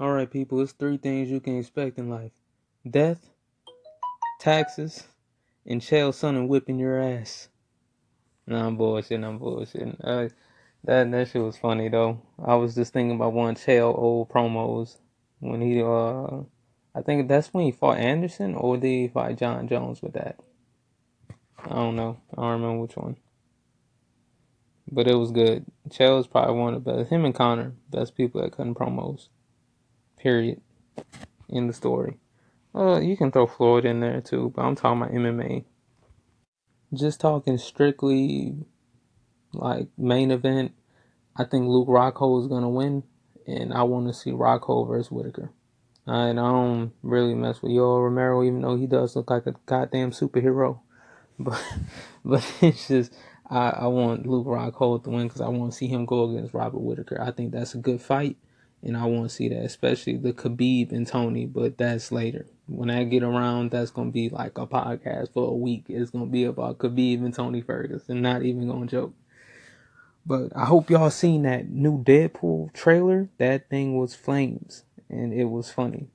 All right, people, it's three things you can expect in life death, taxes, and Chael Sonnen whipping your ass. Nah, I'm bullshitting, I'm bullshitting. Uh, that, that shit was funny, though. I was just thinking about one Chael old promos when he, uh, I think that's when he fought Anderson, or did he fight Jon Jones with that? I don't know. I don't remember which one. But it was good. Chael is probably one of the best. Him and Conor, best people at cutting promos. Period. In the story. Uh, you can throw Floyd in there too, but I'm talking about MMA. Just talking strictly like main event. I think Luke Rockhold is gonna win, and I want to see Rockhold versus Whittaker. I don't really mess with Yoel Romero, even though he does look like a goddamn superhero. But but it's just I, I want Luke Rockhold to win because I want to see him go against Robert Whittaker. I think that's a good fight, and I want to see that, especially the Khabib and Tony. But that's later. When I get around, that's gonna be like a podcast for a week. It's gonna be about Khabib and Tony Ferguson. And not even gonna joke. But I hope y'all seen that new Deadpool trailer. That thing was flames, and it was funny.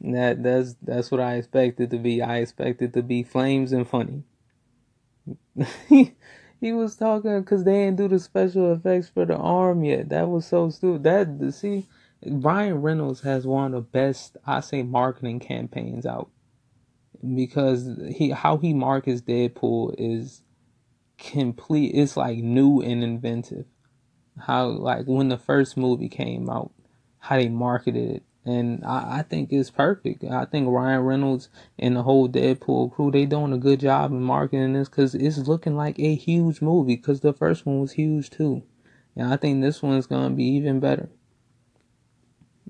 That that's that's what I expected to be. I expected to be flames and funny. he, was talking because they didn't do the special effects for the arm yet. That was so stupid. That see, Ryan Reynolds has one of the best I say marketing campaigns out because he how he markets Deadpool is complete. It's like new and inventive. How like when the first movie came out, how they marketed it and I, I think it's perfect. I think Ryan Reynolds and the whole Deadpool crew they doing a good job in marketing this because it's looking like a huge movie. Because the first one was huge too, and I think this one's gonna be even better.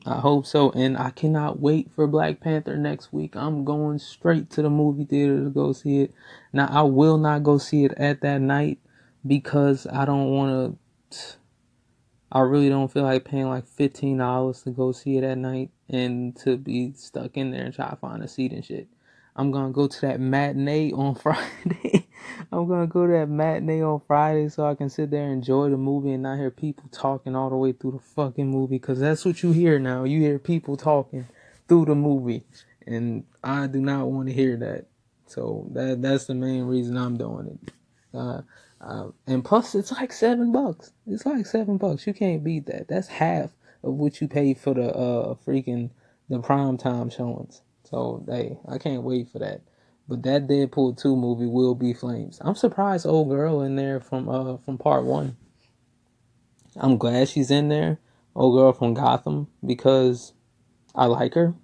I hope so, and I cannot wait for Black Panther next week. I'm going straight to the movie theater to go see it. Now I will not go see it at that night because I don't want to I really don't feel like paying like fifteen dollars to go see it at night and to be stuck in there and try to find a seat and shit. I'm gonna go to that matinee on Friday. I'm gonna go to that matinee on Friday so I can sit there and enjoy the movie and not hear people talking all the way through the fucking movie. Cause that's what you hear now. You hear people talking through the movie, and I do not want to hear that. So that that's the main reason I'm doing it. Uh, uh, and plus, it's like seven bucks. It's like seven bucks. You can't beat that. That's half of what you pay for the uh freaking the prime time showings. So hey, I can't wait for that. But that Deadpool two movie will be flames. I'm surprised old girl in there from uh from part one. I'm glad she's in there, old girl from Gotham, because I like her.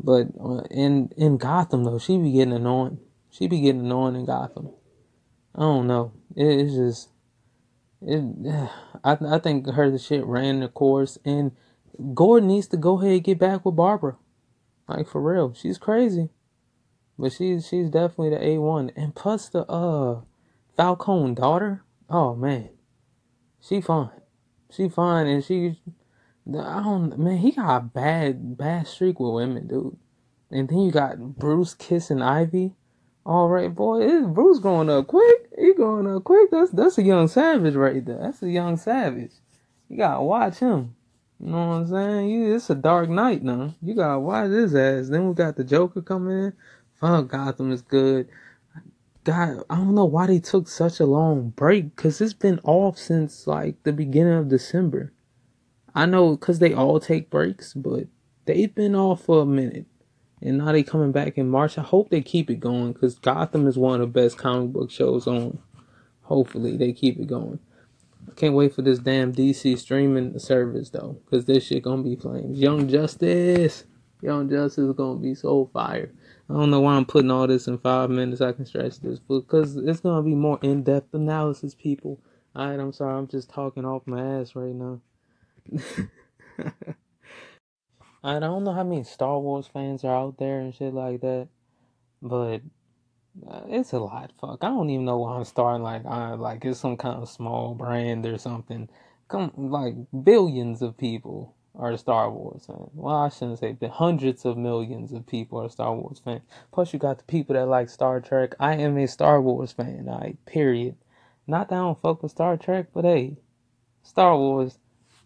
But uh, in in Gotham though, she be getting annoying. She be getting annoying in Gotham. I don't know. It, it's just it. I I think her the shit ran the course, and Gordon needs to go ahead and get back with Barbara. Like for real, she's crazy, but she's she's definitely the A one. And plus the uh Falcone daughter. Oh man, she fine. She fine, and she. I don't man. He got a bad bad streak with women, dude. And then you got Bruce kissing Ivy. All right, boy, Bruce growing up quick. He growing up quick. That's that's a young savage right there. That's a young savage. You gotta watch him. You know what I'm saying? You, it's a dark night now. You gotta watch his ass. Then we got the Joker coming in. Fuck, Gotham is good. God, I don't know why they took such a long break. Cause it's been off since like the beginning of December. I know, cause they all take breaks, but they've been off for a minute and now they coming back in March. I hope they keep it going because Gotham is one of the best comic book shows on. Hopefully they keep it going. I can't wait for this damn DC streaming service though, because this shit gonna be flames. Young Justice, Young Justice is gonna be so fire. I don't know why I'm putting all this in five minutes. I can stretch this, because it's gonna be more in depth analysis, people. Alright, I'm sorry, I'm just talking off my ass right now. I don't know how many Star Wars fans are out there and shit like that, but uh, it's a lot. Fuck, I don't even know why I'm starting like I like it's some kind of small brand or something. Come like billions of people are Star Wars fans. Well, I shouldn't say, but hundreds of millions of people are Star Wars fans. Plus, you got the people that like Star Trek. I am a Star Wars fan. I period. Not that I don't fuck with Star Trek, but hey, Star Wars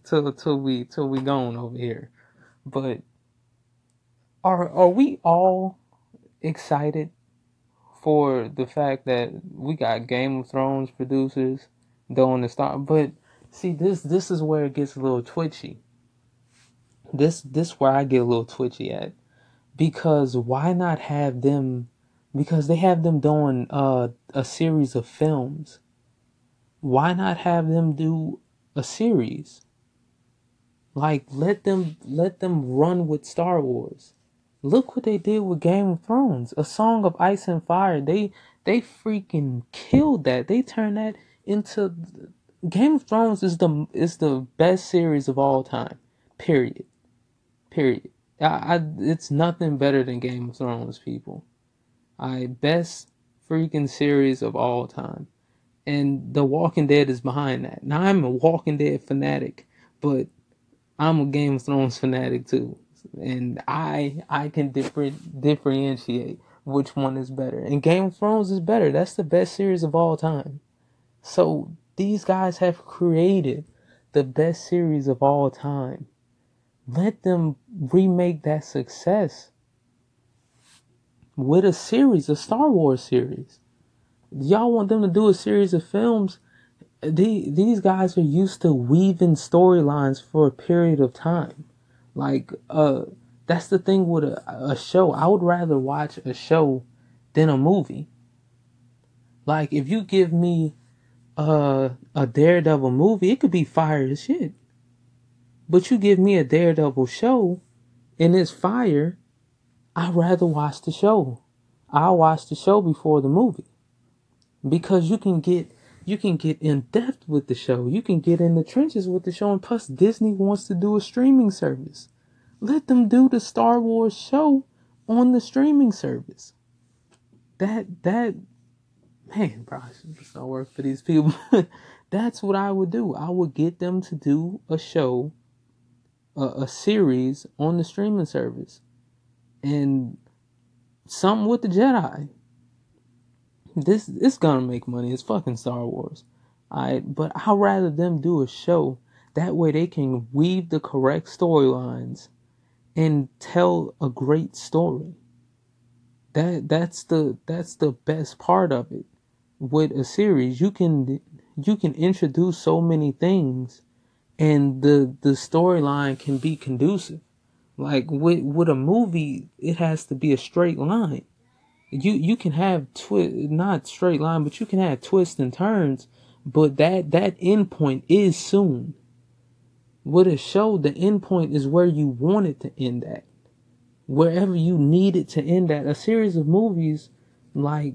till till we till we gone over here. But are are we all excited for the fact that we got Game of Thrones producers doing the start? But see, this this is where it gets a little twitchy. This this where I get a little twitchy at because why not have them? Because they have them doing uh, a series of films. Why not have them do a series? Like let them let them run with Star Wars. Look what they did with Game of Thrones, A Song of Ice and Fire. They they freaking killed that. They turned that into Game of Thrones is the is the best series of all time. Period. Period. I, I it's nothing better than Game of Thrones, people. I best freaking series of all time. And The Walking Dead is behind that. Now I'm a Walking Dead fanatic, but I'm a Game of Thrones fanatic too, and I I can different differentiate which one is better. And Game of Thrones is better. That's the best series of all time. So these guys have created the best series of all time. Let them remake that success with a series, a Star Wars series. Y'all want them to do a series of films the, these guys are used to weaving storylines for a period of time. Like, uh, that's the thing with a, a show. I would rather watch a show than a movie. Like, if you give me uh, a Daredevil movie, it could be fire as shit. But you give me a Daredevil show and it's fire, I'd rather watch the show. I'll watch the show before the movie. Because you can get you can get in depth with the show. You can get in the trenches with the show. And plus, Disney wants to do a streaming service. Let them do the Star Wars show on the streaming service. That, that, man, bro, it's not work for these people. That's what I would do. I would get them to do a show, a, a series on the streaming service. And something with the Jedi this it's gonna make money. It's fucking Star Wars. I but I'd rather them do a show that way they can weave the correct storylines and tell a great story. That that's the that's the best part of it. With a series, you can you can introduce so many things and the the storyline can be conducive. Like with with a movie, it has to be a straight line you you can have twi- not straight line, but you can have twists and turns. But that that end point is soon. With a show, the end point is where you want it to end at, wherever you need it to end at. A series of movies, like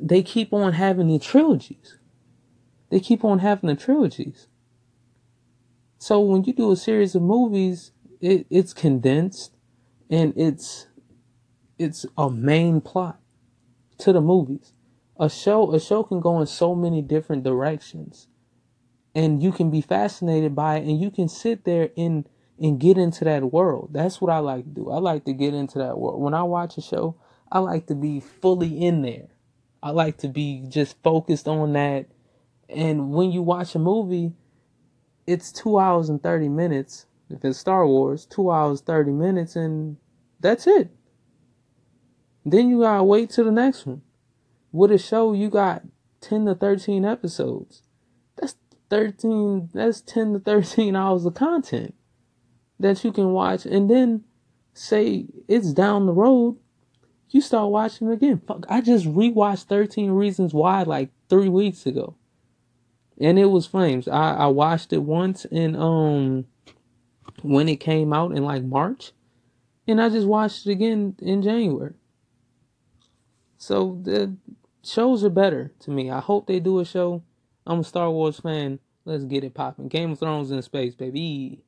they keep on having the trilogies. They keep on having the trilogies. So when you do a series of movies, it, it's condensed and it's it's a main plot to the movies. A show a show can go in so many different directions. And you can be fascinated by it and you can sit there and and get into that world. That's what I like to do. I like to get into that world. When I watch a show, I like to be fully in there. I like to be just focused on that. And when you watch a movie, it's two hours and 30 minutes. If it's Star Wars, two hours, 30 minutes, and that's it. Then you gotta wait till the next one. With a show, you got 10 to 13 episodes. That's 13, that's 10 to 13 hours of content that you can watch. And then say it's down the road, you start watching again. Fuck, I just rewatched 13 Reasons Why like three weeks ago. And it was flames. I, I watched it once in um when it came out in like March. And I just watched it again in January. So the shows are better to me. I hope they do a show. I'm a Star Wars fan. Let's get it popping. Game of Thrones in space, baby.